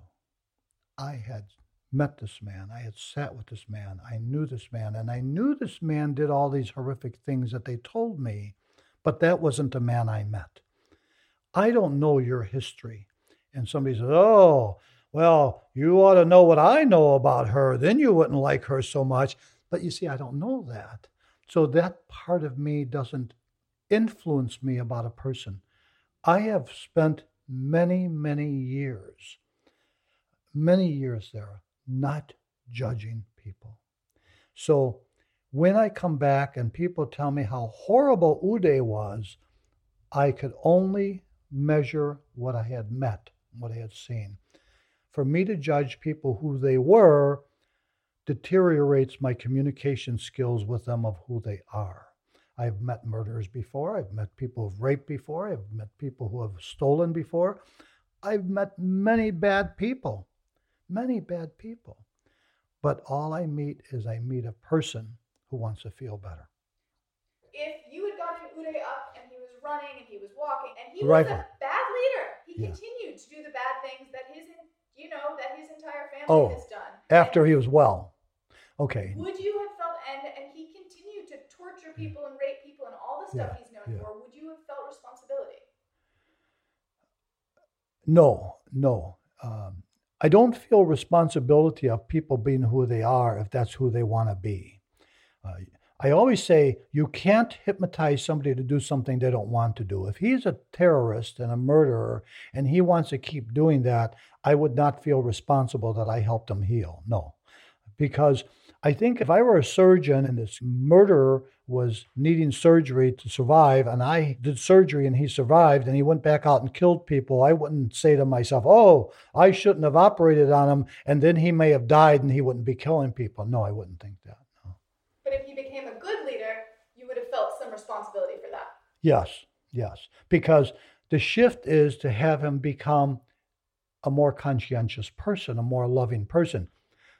I had met this man. I had sat with this man. I knew this man. And I knew this man did all these horrific things that they told me, but that wasn't the man I met. I don't know your history. And somebody says, Oh, well, you ought to know what I know about her. Then you wouldn't like her so much. But you see, I don't know that. So that part of me doesn't influence me about a person. I have spent many, many years, many years there, not judging people. So when I come back and people tell me how horrible Uday was, I could only measure what I had met, what I had seen. For me to judge people who they were deteriorates my communication skills with them of who they are. I've met murderers before. I've met people who've raped before. I've met people who have stolen before. I've met many bad people, many bad people. But all I meet is I meet a person who wants to feel better. If you had gotten Uday up and he was running and he was walking and he Right. was a bad leader, he Yeah. continued to do the bad things that his, you know, that his entire family Oh, has done. after he was well. Okay. Would you have felt, and, and he continued to torture people and rape people and all the stuff Yeah, he's known yeah. for, would you have felt responsibility? No, no. Um, I don't feel responsibility of people being who they are if that's who they want to be. Uh, I always say you can't hypnotize somebody to do something they don't want to do. If he's a terrorist and a murderer and he wants to keep doing that, I would not feel responsible that I helped him heal. No. Because I think if I were a surgeon and this murderer was needing surgery to survive, and I did surgery and he survived and he went back out and killed people, I wouldn't say to myself, oh, I shouldn't have operated on him and then he may have died and he wouldn't be killing people. No, I wouldn't think that. But if he became a good leader, you would have felt some responsibility for that. Yes, yes. Because the shift is to have him become a more conscientious person, a more loving person.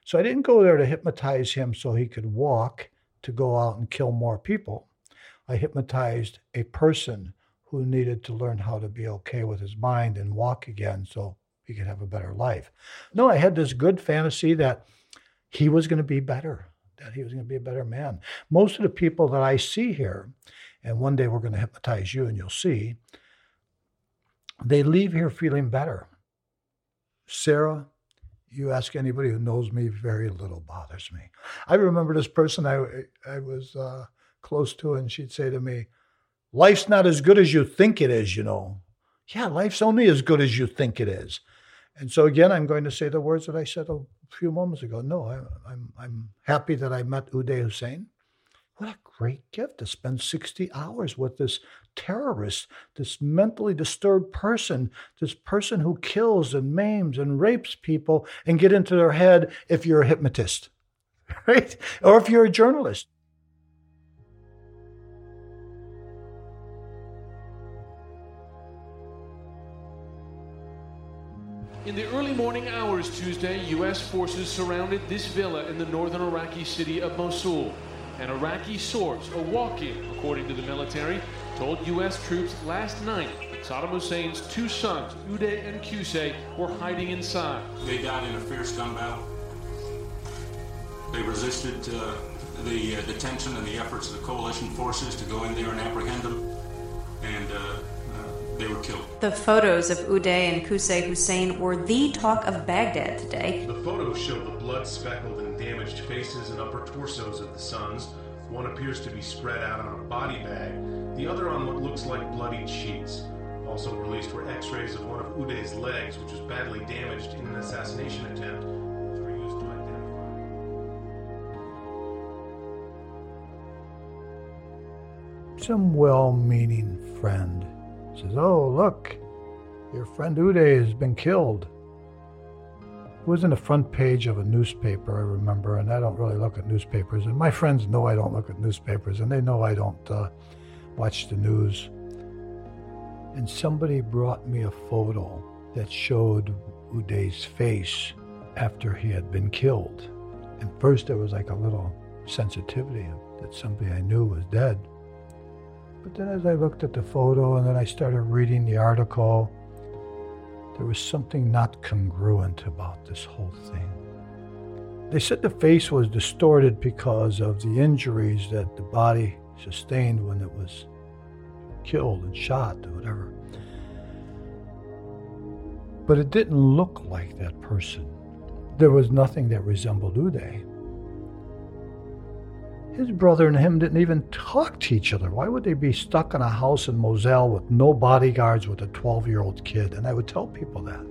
So I didn't go there to hypnotize him so he could walk to go out and kill more people. I hypnotized a person who needed to learn how to be okay with his mind and walk again so he could have a better life. No, I had this good fantasy that he was going to be better, that he was going to be a better man. Most of the people that I see here, and one day we're going to hypnotize you and you'll see, they leave here feeling better. Sarah, you ask anybody who knows me, very little bothers me. I remember this person I, I was uh, close to, and she'd say to me, Life's not as good as you think it is, you know. Yeah, life's only as good as you think it is. And so, again, I'm going to say the words that I said a few moments ago. No, I, I'm, I'm happy that I met Uday Hussein. What a great gift to spend 60 hours with this terrorist, this mentally disturbed person, this person who kills and maims and rapes people and get into their head if you're a hypnotist, right? Or if you're a journalist. In the early morning hours Tuesday, U.S. forces surrounded this villa in the northern Iraqi city of Mosul. An Iraqi source, a walk-in, according to the military, told U.S. troops last night Saddam Hussein's two sons, Uday and Qusay, were hiding inside. They died in a fierce gun battle. They resisted uh, the uh, detention and the efforts of the coalition forces to go in there and apprehend them, and uh, uh, they were killed. The photos of Uday and Qusay Hussein were the talk of Baghdad today. The photos show the blood speckled and damaged faces and upper torsos of the sons. One appears to be spread out on a body bag, the other on what looks like bloodied sheets. Also released were x rays of one of Uday's legs, which was badly damaged in an assassination attempt. which were used to identify. Some well meaning friend says, Oh, look, your friend Uday has been killed. It was in the front page of a newspaper, I remember, and I don't really look at newspapers. And my friends know I don't look at newspapers, and they know I don't uh, watch the news. And somebody brought me a photo that showed Uday's face after he had been killed. And first there was like a little sensitivity that somebody I knew was dead. But then as I looked at the photo and then I started reading the article, there was something not congruent about this whole thing. They said the face was distorted because of the injuries that the body sustained when it was killed and shot or whatever. But it didn't look like that person. There was nothing that resembled Uday. His brother and him didn't even talk to each other. Why would they be stuck in a house in Mosul with no bodyguards with a 12 year old kid? And I would tell people that.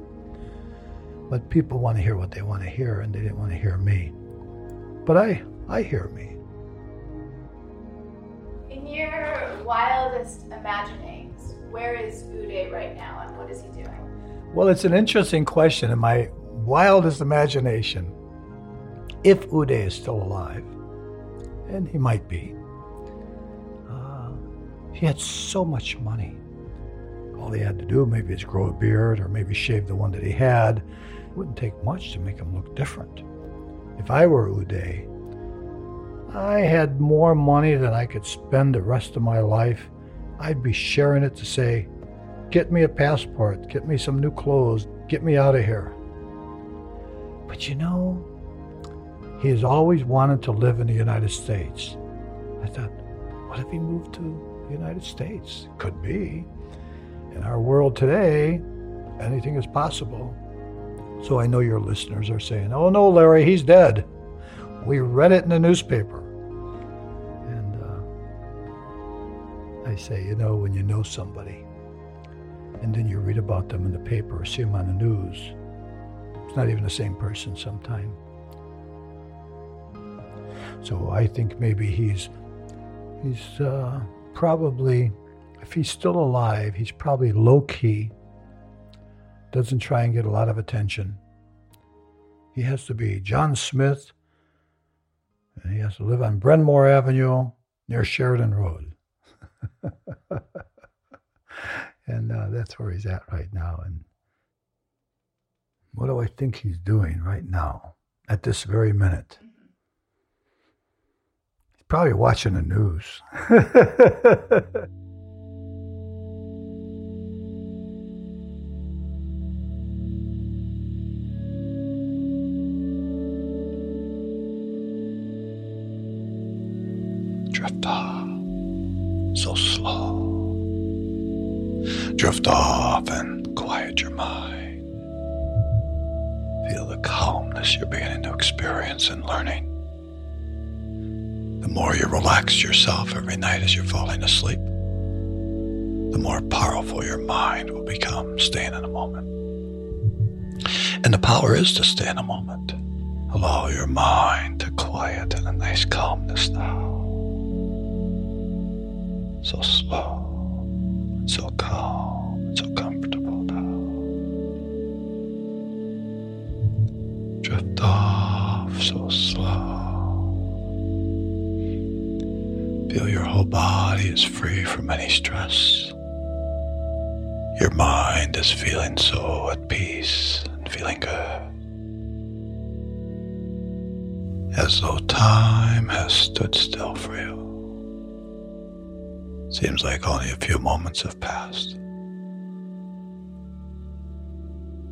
But people want to hear what they want to hear, and they didn't want to hear me. But I, I hear me. In your wildest imaginings, where is Uday right now and what is he doing? Well, it's an interesting question in my wildest imagination. If Uday is still alive, and he might be, uh, he had so much money. All he had to do maybe is grow a beard or maybe shave the one that he had. It wouldn't take much to make him look different. If I were Uday, I had more money than I could spend the rest of my life. I'd be sharing it to say, get me a passport, get me some new clothes, get me out of here. But you know, he has always wanted to live in the United States. I thought, what if he moved to the United States? Could be. In our world today, anything is possible. So I know your listeners are saying, oh no, Larry, he's dead. We read it in the newspaper. And uh, I say, you know, when you know somebody and then you read about them in the paper or see them on the news, it's not even the same person sometime. So I think maybe he's he's uh, probably if he's still alive, he's probably low key. Doesn't try and get a lot of attention. He has to be John Smith, and he has to live on Bryn Mawr Avenue near Sheridan Road. and uh, that's where he's at right now. And what do I think he's doing right now, at this very minute? Probably watching the news. Drift off so slow. Drift off and quiet your mind. Feel the calmness you're beginning to experience in learning. More you relax yourself every night as you're falling asleep, the more powerful your mind will become staying in a moment. And the power is to stay in a moment. Allow your mind to quiet in a nice calmness now. So slow, so body is free from any stress. Your mind is feeling so at peace and feeling good. As though time has stood still for you. Seems like only a few moments have passed.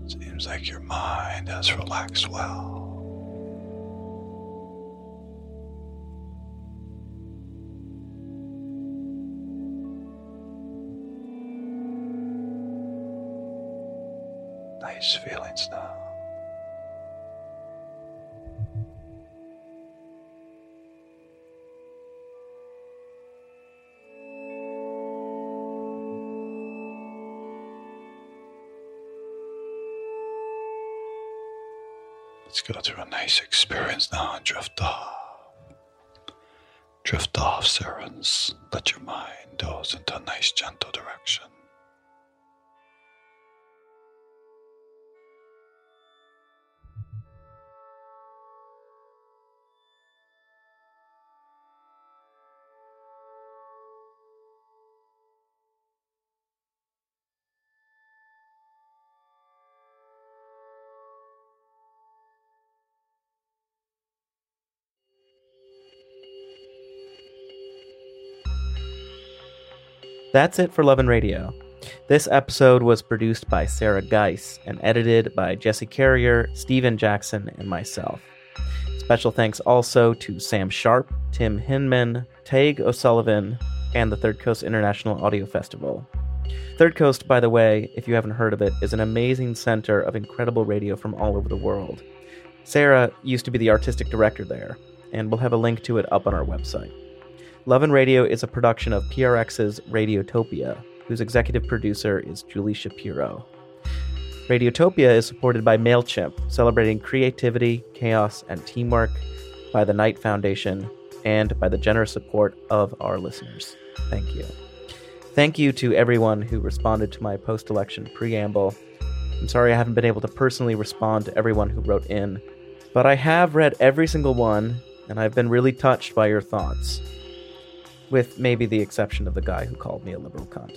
Seems like your mind has relaxed well. Feelings now. Let's go through a nice experience now and drift off. Drift off, Sirens. Let your mind doze into a nice, gentle direction. That's it for Love and Radio. This episode was produced by Sarah Geis and edited by Jesse Carrier, Steven Jackson, and myself. Special thanks also to Sam Sharp, Tim Hinman, Taig O'Sullivan, and the Third Coast International Audio Festival. Third Coast, by the way, if you haven't heard of it, is an amazing center of incredible radio from all over the world. Sarah used to be the artistic director there, and we'll have a link to it up on our website. Love and Radio is a production of PRX's Radiotopia, whose executive producer is Julie Shapiro. Radiotopia is supported by MailChimp, celebrating creativity, chaos, and teamwork, by the Knight Foundation, and by the generous support of our listeners. Thank you. Thank you to everyone who responded to my post election preamble. I'm sorry I haven't been able to personally respond to everyone who wrote in, but I have read every single one, and I've been really touched by your thoughts with maybe the exception of the guy who called me a liberal cunt.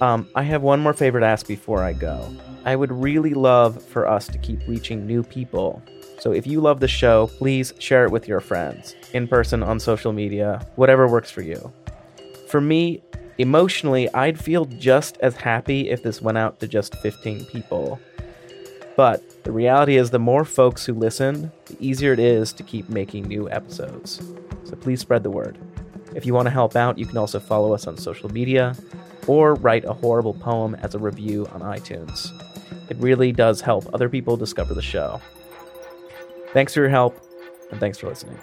Um, I have one more favor to ask before I go. I would really love for us to keep reaching new people. So if you love the show, please share it with your friends, in person, on social media, whatever works for you. For me, emotionally, I'd feel just as happy if this went out to just 15 people. But the reality is, the more folks who listen, the easier it is to keep making new episodes. So please spread the word. If you want to help out, you can also follow us on social media or write a horrible poem as a review on iTunes. It really does help other people discover the show. Thanks for your help, and thanks for listening.